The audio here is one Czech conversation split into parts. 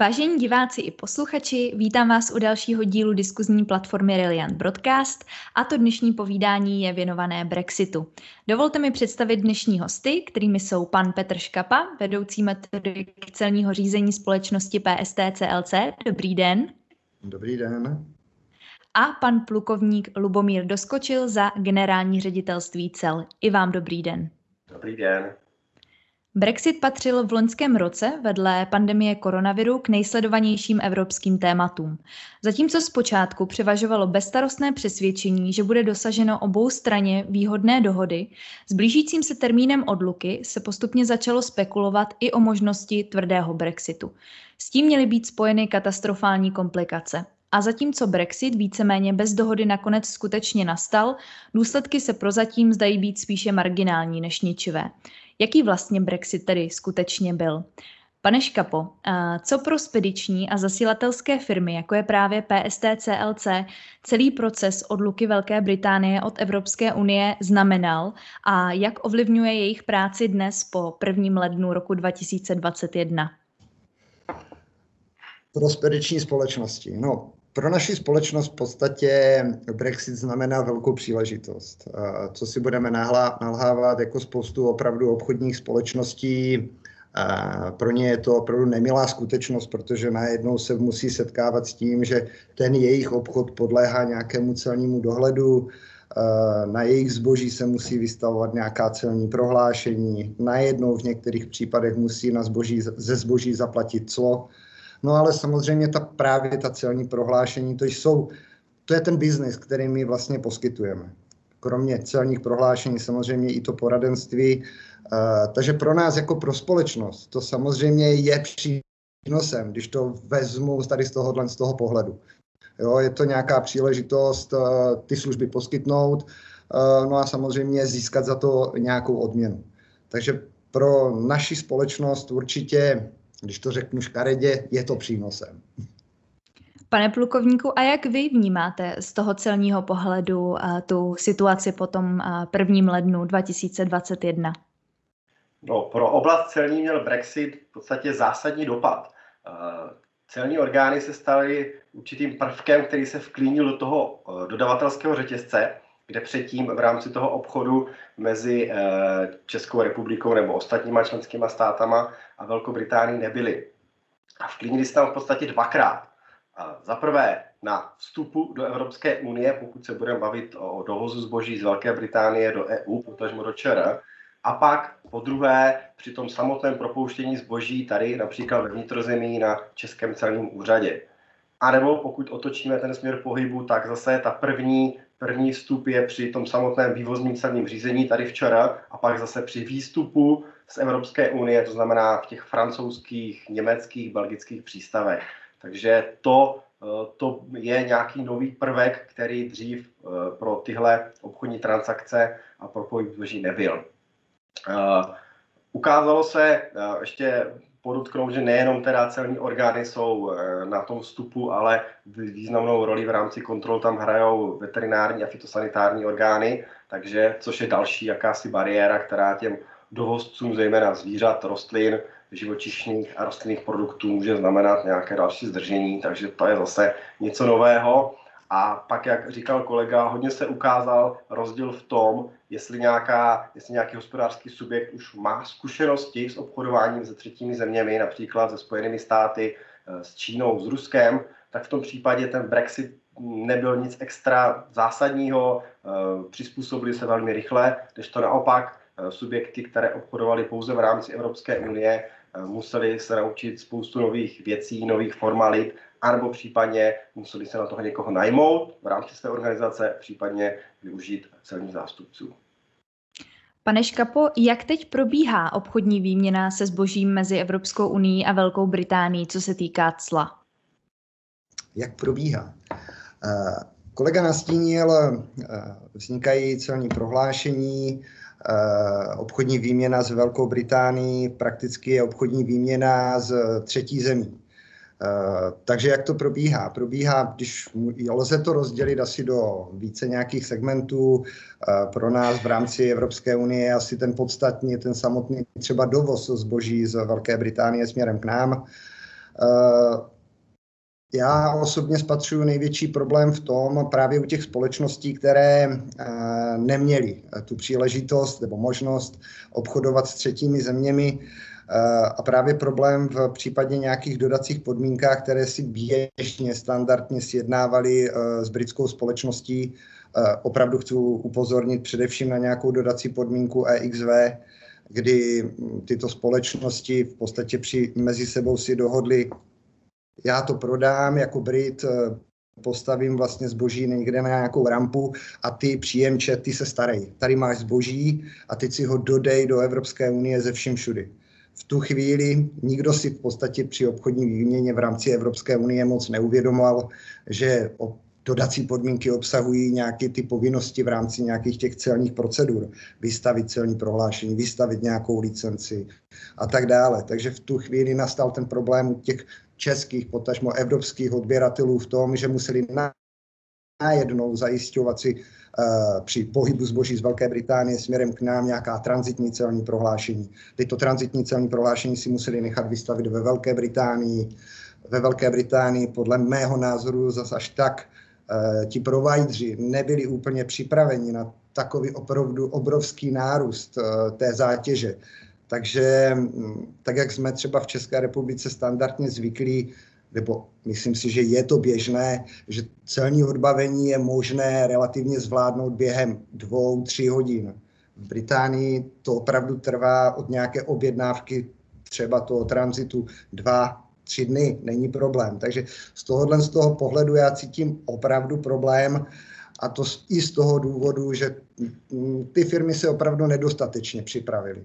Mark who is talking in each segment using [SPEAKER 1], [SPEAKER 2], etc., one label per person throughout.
[SPEAKER 1] Vážení diváci i posluchači, vítám vás u dalšího dílu diskuzní platformy Reliant Broadcast a to dnešní povídání je věnované Brexitu. Dovolte mi představit dnešní hosty, kterými jsou pan Petr Škapa, vedoucí metodik celního řízení společnosti PST CLC. Dobrý den.
[SPEAKER 2] Dobrý den.
[SPEAKER 1] A pan plukovník Lubomír Doskočil za generální ředitelství cel. I vám dobrý den.
[SPEAKER 3] Dobrý den.
[SPEAKER 1] Brexit patřil v loňském roce vedle pandemie koronaviru k nejsledovanějším evropským tématům. Zatímco zpočátku převažovalo bezstarostné přesvědčení, že bude dosaženo obou straně výhodné dohody, s blížícím se termínem odluky se postupně začalo spekulovat i o možnosti tvrdého Brexitu. S tím měly být spojeny katastrofální komplikace. A zatímco Brexit víceméně bez dohody nakonec skutečně nastal, důsledky se prozatím zdají být spíše marginální než ničivé. Jaký vlastně Brexit tedy skutečně byl? Pane Škapo, co pro spediční a zasílatelské firmy, jako je právě PST CLC, celý proces odluky Velké Británie od Evropské unie znamenal a jak ovlivňuje jejich práci dnes po 1. lednu roku 2021?
[SPEAKER 2] Pro spediční společnosti. No, pro naši společnost v podstatě Brexit znamená velkou příležitost. Co si budeme nalhávat jako spoustu opravdu obchodních společností, pro ně je to opravdu nemilá skutečnost, protože najednou se musí setkávat s tím, že ten jejich obchod podléhá nějakému celnímu dohledu, na jejich zboží se musí vystavovat nějaká celní prohlášení, najednou v některých případech musí na zboží, ze zboží zaplatit clo. No ale samozřejmě ta právě ta celní prohlášení, to jsou, to je ten biznis, který my vlastně poskytujeme. Kromě celních prohlášení samozřejmě i to poradenství. Uh, takže pro nás jako pro společnost to samozřejmě je přínosem, když to vezmu tady z tohohle z toho pohledu. Jo, je to nějaká příležitost uh, ty služby poskytnout, uh, no a samozřejmě získat za to nějakou odměnu. Takže pro naši společnost určitě když to řeknu škaredě, je to přínosem.
[SPEAKER 1] Pane plukovníku, a jak vy vnímáte z toho celního pohledu uh, tu situaci po tom uh, prvním lednu 2021?
[SPEAKER 3] No, pro oblast celní měl Brexit v podstatě zásadní dopad. Uh, celní orgány se staly určitým prvkem, který se vklínil do toho dodavatelského řetězce, kde předtím v rámci toho obchodu mezi Českou republikou nebo ostatníma členskýma státama a Velkou Británii nebyli. A vklínili se tam v podstatě dvakrát. Za prvé na vstupu do Evropské unie, pokud se budeme bavit o dovozu zboží z Velké Británie do EU, potažmo do ČR, a pak po druhé při tom samotném propouštění zboží tady například ve vnitrozemí na Českém celním úřadě. A nebo pokud otočíme ten směr pohybu, tak zase ta první, první vstup je při tom samotném vývozním celním řízení tady včera a pak zase při výstupu z Evropské unie, to znamená v těch francouzských, německých, belgických přístavech. Takže to, eh, to je nějaký nový prvek, který dřív eh, pro tyhle obchodní transakce a pro pohyb zboží nebyl. Eh, ukázalo se ještě podotknout, že nejenom teda celní orgány jsou na tom vstupu, ale významnou roli v rámci kontrol tam hrajou veterinární a fitosanitární orgány, takže což je další jakási bariéra, která těm dovozcům zejména zvířat, rostlin, živočišných a rostlinných produktů může znamenat nějaké další zdržení, takže to je zase něco nového. A pak, jak říkal kolega, hodně se ukázal rozdíl v tom, jestli, nějaká, jestli nějaký hospodářský subjekt už má zkušenosti s obchodováním se třetími zeměmi, například se Spojenými státy, eh, s Čínou, s Ruskem, tak v tom případě ten Brexit nebyl nic extra zásadního, eh, přizpůsobili se velmi rychle, když to naopak Eh, subjekty, které obchodovaly pouze v rámci Evropské unie, museli se naučit spoustu nových věcí, nových formalit, anebo případně museli se na toho někoho najmout v rámci své organizace, případně využít celních zástupců.
[SPEAKER 1] Pane Škapo, jak teď probíhá obchodní výměna se zbožím mezi Evropskou unii a Velkou Británií, co se týká cla?
[SPEAKER 2] Jak probíhá? Eh, kolega nastínil, vznikají celní prohlášení, Eh, obchodní výměna s Velkou Británií prakticky je obchodní výměna z třetí zemí. Eh, takže jak to probíhá? Probíhá, když lze to rozdělit asi do více nějakých segmentů. Eh, pro nás v rámci Evropské unie asi ten podstatný, ten samotný třeba dovoz zboží z Velké Británie směrem k nám. Já osobně spatřuji největší problém v tom právě u těch společností, které neměly tu příležitost nebo možnost obchodovat s třetími zeměmi a právě problém v případě nějakých dodacích podmínkách, které si běžně, standardně sjednávali s britskou společností, opravdu chci upozornit především na nějakou dodací podmínku EXV, kdy tyto společnosti v podstatě při, mezi sebou si dohodli, já to prodám jako Brit, postavím vlastně zboží někde na nějakou rampu a ty příjemče, ty se starej. Tady máš zboží a teď si ho dodej do Evropské unie ze vším všudy. V tu chvíli nikdo si v podstatě při obchodní výměně v rámci Evropské unie moc neuvědomoval, že dodací podmínky obsahují nějaké ty povinnosti v rámci nějakých těch celních procedur, vystavit celní prohlášení, vystavit nějakou licenci a tak dále. Takže v tu chvíli nastal ten problém u těch českých, potažmo evropských odběratelů v tom, že museli najednou zajišťovat si uh, při pohybu zboží z Velké Británie směrem k nám nějaká transitní celní prohlášení. Tyto transitní celní prohlášení si museli nechat vystavit ve Velké Británii. Ve Velké Británii podle mého názoru zase až tak Eh, ti provajdři nebyli úplně připraveni na takový opravdu obrovský nárůst eh, té zátěže. Takže mm, tak, jak jsme třeba v České republice standardně zvyklí, nebo myslím si, že je to běžné, že celní odbavení je možné relativně zvládnout během dvou, tří hodin. V Británii to opravdu trvá od nějaké objednávky třeba toho tranzitu dva, tři dny, není problém. Takže z tohohle z toho pohledu já cítím opravdu problém a to i z toho důvodu, že ty firmy se opravdu nedostatečně připravily.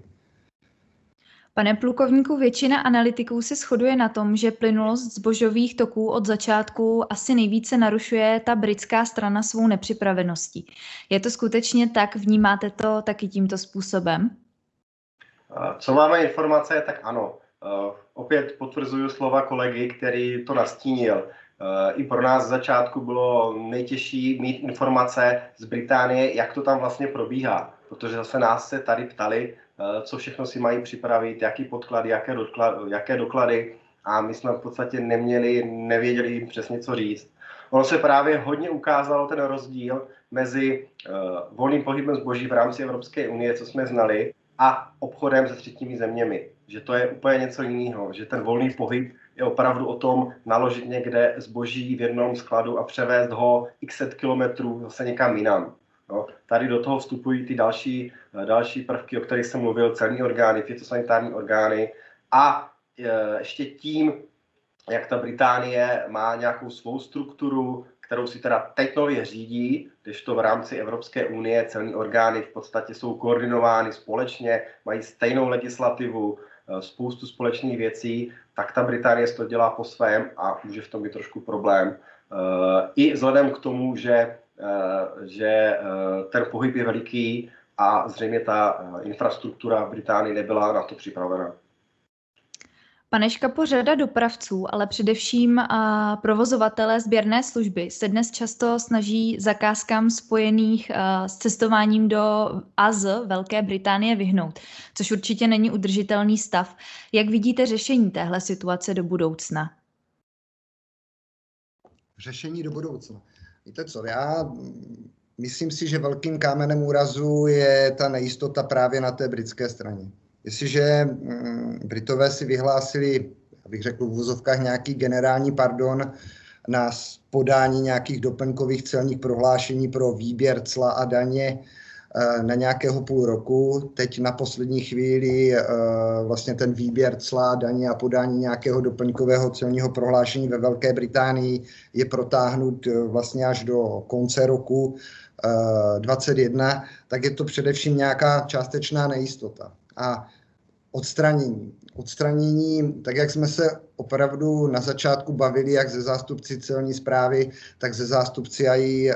[SPEAKER 1] Pane plukovníku, většina analytiků se shoduje na tom, že plynulost zbožových toků od začátku asi nejvíce narušuje ta britská strana svou nepřipraveností. Je to skutečně tak? Vnímáte to taky tímto způsobem?
[SPEAKER 3] Co máme informace, tak ano. Uh, opět potvrzuju slova kolegy, který to nastínil. Uh, I pro nás z začátku bylo nejtěžší mít informace z Británie, jak to tam vlastně probíhá, protože zase nás se tady ptali, uh, co všechno si mají připravit, jaký podklady, jaké, doklady, jaké doklady a my jsme v podstatě neměli, nevěděli jim přesně co říct. Ono se právě hodně ukázalo ten rozdíl mezi uh, volným pohybem zboží v rámci Evropské unie, co jsme znali, a obchodem se třetími zeměmi že to je úplně něco jiného, že ten volný pohyb je opravdu o tom naložit někde zboží v jednom skladu a převést ho x set kilometrů zase někam jinam. No, tady do toho vstupují ty další, další prvky, o kterých jsem mluvil, celní orgány, fytosanitární orgány a e, ještě tím, jak ta Británie má nějakou svou strukturu, kterou si teda teď nově řídí, když to v rámci Evropské unie celní orgány v podstatě jsou koordinovány společně, mají stejnou legislativu, Eh, spoustu společných věcí, tak ta Británie to dělá po svém a může v tom být trošku problém. Eh, I vzhledem k tomu, že, eh, že ten pohyb je veliký a zřejmě ta infrastruktura v Británii nebyla na to připravena.
[SPEAKER 1] Pane Škapo, řada dopravců, ale především a provozovatelé sběrné služby se dnes často snaží zakázkám spojených a, s cestováním do AZ Velké Británie vyhnout, což určitě není udržitelný stav. Jak vidíte řešení téhle situace do budoucna?
[SPEAKER 2] Řešení do budoucna. Víte co, já myslím si, že velkým kámenem úrazu je ta nejistota právě na té britské straně. Jestliže mm, Britové si vyhlásili, abych řekl v vozovkách, nějaký generální pardon na podání nějakých doplňkových celních prohlášení pro výběr cla a daně na nějakého půl roku. Teď na poslední chvíli eh, vlastně ten výběr cla, daně a podání nějakého doplňkového celního prohlášení ve Velké Británii je protáhnut eh, vlastně až do konce roku 2021, tak je to především nějaká částečná nejistota a odstranění. Odstranění, tak jak jsme se opravdu na začátku bavili, jak ze zástupci celní zprávy, tak ze zástupci i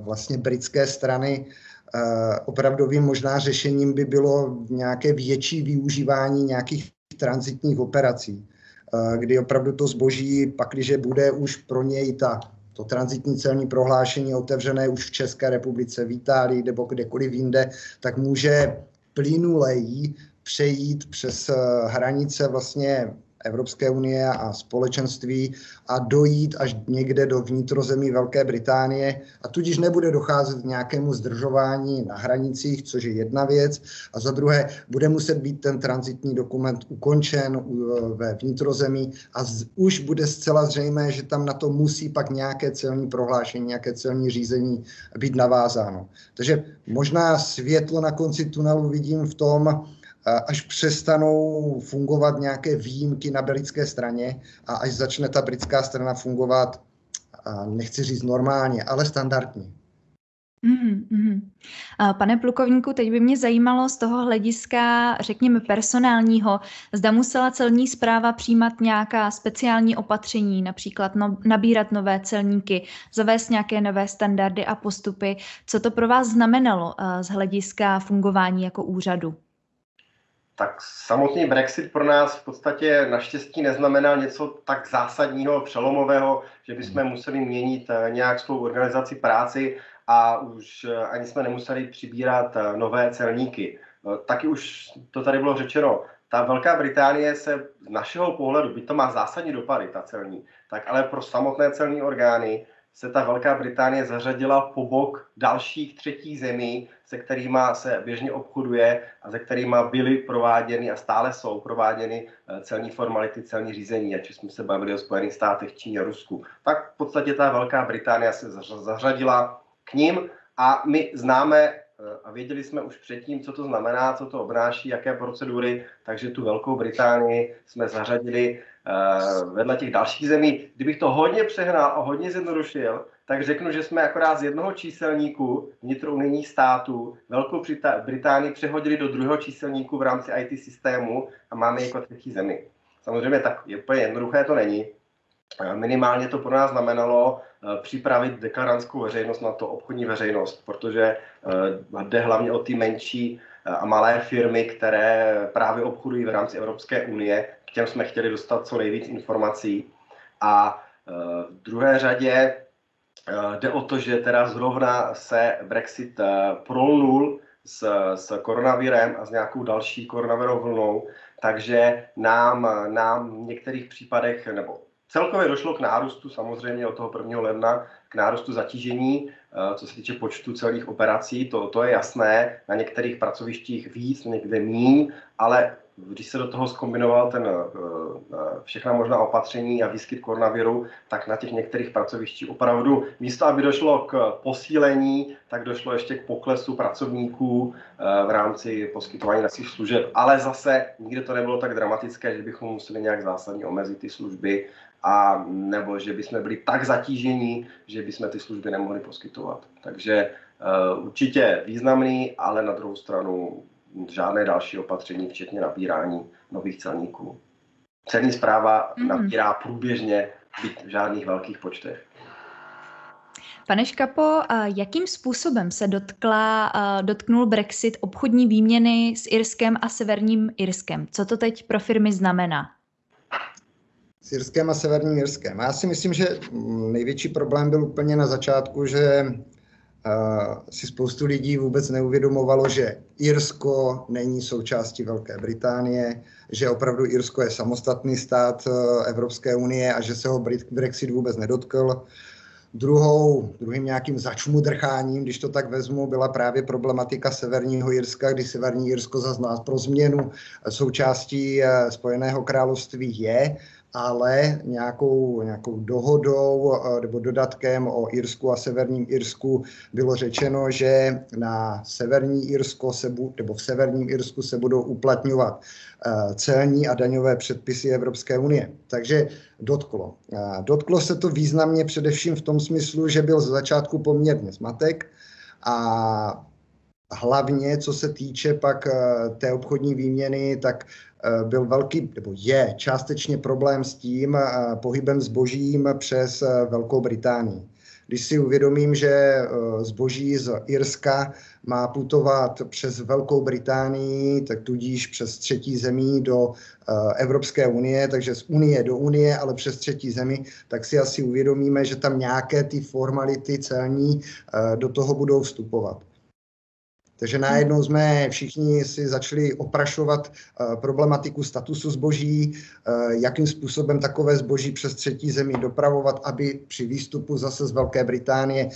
[SPEAKER 2] vlastně britské strany, opravdovým možná řešením by bylo nějaké větší využívání nějakých transitních operací, uh, kdy opravdu to zboží, pakliže bude už pro něj ta to transitní celní prohlášení otevřené už v České republice, v Itálii nebo kdekoliv jinde, tak může plynuleji přejít přes eh, hranice vlastně Evropské unie a společenství a dojít až někde do vnitrozemí Velké Británie a tudíž nebude docházet k nějakému zdržování na hranicích, což je jedna věc. A za druhé, bude muset být ten transitní dokument ukončen ve vnitrozemí a z, už bude zcela zřejmé, že tam na to musí pak nějaké celní prohlášení, nějaké celní řízení být navázáno. Takže možná světlo na konci tunelu vidím v tom, až přestanou fungovat nějaké výjimky na britské straně a až začne ta britská strana fungovat, nechci říct normálně, ale standardně.
[SPEAKER 1] Mm-hmm. Pane plukovníku, teď by mě zajímalo z toho hlediska, řekněme, personálního, zda musela celní zpráva přijímat nějaká speciální opatření, například no, nabírat nové celníky, zavést nějaké nové standardy a postupy. Co to pro vás znamenalo z hlediska fungování jako úřadu?
[SPEAKER 3] Tak samotný Brexit pro nás v podstatě naštěstí neznamenal něco tak zásadního, přelomového, že bychom museli měnit eh, nějak svou organizaci práci a už eh, ani jsme nemuseli přibírat eh, nové celníky. Taky už to tady bylo řečeno, ta Velká Británie se z našeho pohledu, byť to má zásadní dopady, ta celní, tak ale pro samotné celní orgány se ta Velká Británie zařadila po bok dalších třetích zemí, se kterými se běžně obchoduje a se kterými byly prováděny a stále jsou prováděny eh, celní formality, celní řízení, ať jsme se bavili o Spojených státech, Číně, Rusku. Tak v podstatě ta Velká Británie se zařadila k ním a my známe eh, a věděli jsme už předtím, co to znamená, co to obnáší, jaké procedury, takže tu Velkou Británii jsme zařadili vedle těch dalších zemí. Kdybych to hodně přehnal a hodně zjednodušil, tak řeknu, že jsme akorát z jednoho číselníku vnitrounijních států Velkou Británii přehodili do druhého číselníku v rámci IT systému a máme jako třetí zemi. Samozřejmě tak je úplně jednoduché to není. Eh, minimálně to pro nás znamenalo eh, připravit deklarantskou veřejnost na to obchodní veřejnost, protože jde hlavně o ty menší a malé firmy, které právě obchodují v rámci Evropské unie, těm jsme chtěli dostat co nejvíc informací. A e, v druhé řadě e, jde o to, že teda zrovna se Brexit prolnul s, s koronavirem a s nějakou další koronavirovou vlnou, takže nám, nám v některých případech, nebo celkově došlo k nárůstu samozřejmě od toho 1. ledna, k nárůstu zatížení, co se týče počtu celých operací, to, to je jasné, na některých pracovištích víc, někde míň, ale když se do toho skombinoval ten eh, eh, všechna možná opatření a výskyt koronaviru, tak na těch některých pracovištích opravdu místo, aby došlo k posílení, tak došlo ještě k poklesu pracovníků eh, v rámci poskytování našich služeb. Ale zase nikdy to nebylo tak dramatické, že bychom museli nějak zásadně omezit ty služby a nebo že bychom byli tak zatížení, že bychom ty služby nemohli poskytovat. Takže uh, určitě významný, ale na druhou stranu žádné další opatření, včetně nabírání nových celníků. Celní zpráva mm. nabírá průběžně, byt v žádných velkých počtech.
[SPEAKER 1] Pane Škapo, jakým způsobem se dotkla, dotknul Brexit obchodní výměny s Irskem a Severním Irskem? Co to teď pro firmy znamená?
[SPEAKER 2] S a Severním Irskem. Já si myslím, že největší problém byl úplně na začátku, že si spoustu lidí vůbec neuvědomovalo, že Irsko není součástí Velké Británie, že opravdu Irsko je samostatný stát eh, Evropské unie a že se ho Brexit vůbec nedotkl. Druhou, druhým nějakým začmudrcháním, když to tak vezmu, byla právě problematika Severního Jirska, kdy Severní Jirsko za nás pro změnu součástí eh, Spojeného království je ale nějakou, nějakou dohodou eh, nebo dodatkem o Irsku a severním Irsku bylo řečeno, že na severní Irsko se bu, nebo v severním Irsku se budou uplatňovat eh, celní a daňové předpisy Evropské unie. Takže dotklo. Eh, dotklo se to významně především v tom smyslu, že byl z začátku poměrně zmatek a hlavně co se týče pak té obchodní výměny, tak Eh, byl velký, nebo je částečně problém s tím eh, pohybem zbožím přes eh, Velkou Británii. Když si uvědomím, že zboží z Irska má putovat přes Velkou Británii, tak tudíž přes třetí zemí do Evropské unie, takže z unie do unie, ale přes třetí zemi, tak si asi uvědomíme, že tam nějaké ty formality celní do toho budou vstupovat. Takže najednou jsme všichni si začali oprašovat problematiku statusu zboží, jakým způsobem takové zboží přes třetí zemi dopravovat, aby při výstupu zase z Velké Británie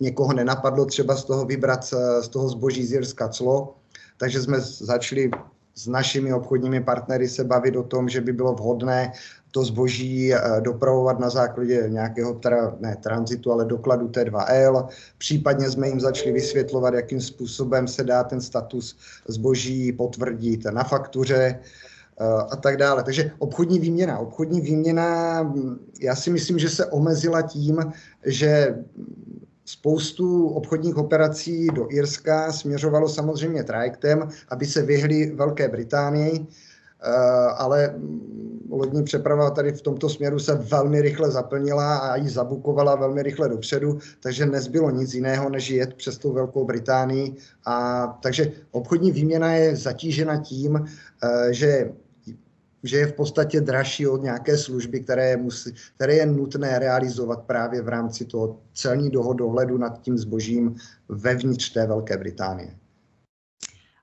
[SPEAKER 2] někoho nenapadlo třeba z toho vybrat z toho zboží z Jirska clo. Takže jsme začali s našimi obchodními partnery se bavit o tom, že by bylo vhodné to zboží eh, dopravovat na základě nějakého, tra, ne tranzitu, ale dokladu T2L. Případně jsme jim začali vysvětlovat, jakým způsobem se dá ten status zboží potvrdit na faktuře eh, a tak dále. Takže obchodní výměna. Obchodní výměna, hm, já si myslím, že se omezila tím, že spoustu obchodních operací do Irska směřovalo samozřejmě trajektem, aby se vyhli Velké Británii, eh, ale lodní přeprava tady v tomto směru se velmi rychle zaplnila a ji zabukovala velmi rychle dopředu, takže nezbylo nic jiného, než jet přes tou Velkou Británii. A, takže obchodní výměna je zatížena tím, eh, že že je v podstatě dražší od nějaké služby, které musí, které je nutné realizovat právě v rámci toho celního dohledu nad tím zbožím vevnitř té Velké Británie.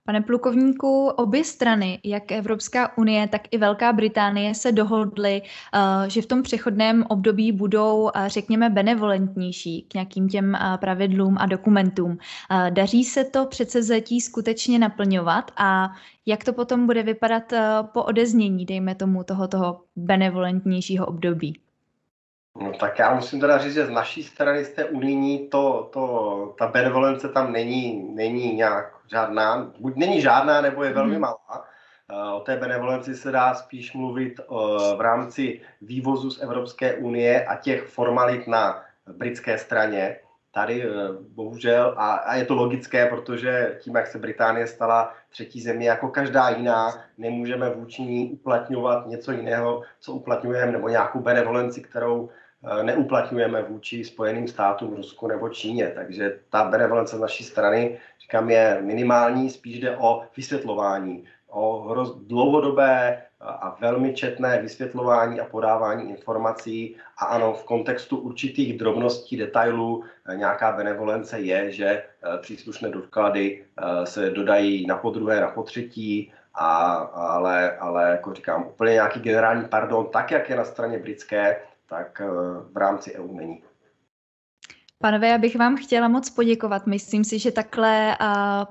[SPEAKER 1] Pane plukovníku, obě strany, jak Evropská unie, tak i Velká Británie, se dohodly, eh, že v tom přechodném období budou, eh, řekněme, benevolentnější k nějakým těm eh, pravidlům a dokumentům. Daří se to předsevzetí skutečně naplňovat a jak to potom bude vypadat po odeznění, dejme tomu, toho, toho benevolentnějšího období?
[SPEAKER 3] No, tak já musím teda říct, že z naší strany, z té unijní, to, to, ta benevolence tam není, není nějak žádná, buď není žádná, nebo je velmi mhm. malá. Eh, o té benevolenci se dá spíš mluvit eh, v rámci vývozu z Evropské unie a těch formalit na britské straně. Tady eh, bohužel, a, a je to logické, protože tím, jak se Británie stala třetí země jako každá jiná, nemůžeme vůči ní uplatňovat něco jiného, co uplatňujeme, nebo nějakou benevolenci, kterou neuplatňujeme vůči Spojeným státům, Rusku nebo Číně. Takže ta benevolence z naší strany, říkám, je minimální, spíš jde o vysvětlování, o dlouhodobé a velmi četné vysvětlování a podávání informací. A ano, v kontextu určitých drobností, detailů eh, nějaká benevolence je, že eh, příslušné doklady se dodají na podruhé, na potřetí, a, ale, ale jako říkám, úplně nějaký generální pardon, tak jak je na straně britské, tak eh, v rámci EU není.
[SPEAKER 1] Panové, já bych vám chtěla moc poděkovat. Myslím si, že takhle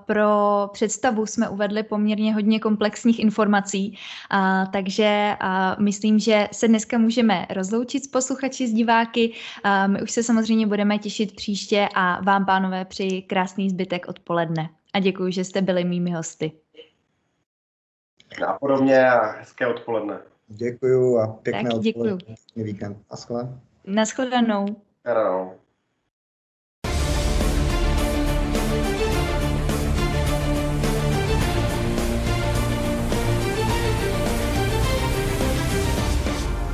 [SPEAKER 1] pro představu jsme uvedli poměrně hodně komplexních informací, takže myslím, že se dneska můžeme rozloučit s posluchači, s diváky. My už se samozřejmě budeme těšit příště a vám, pánové, při krásný zbytek odpoledne. A děkuji, že jste byli mými hosty.
[SPEAKER 3] A podobně a hezké odpoledne.
[SPEAKER 2] Děkuju a pěkné
[SPEAKER 1] děkuju.
[SPEAKER 2] víkend.
[SPEAKER 1] Naschledanou.
[SPEAKER 3] Naschledanou.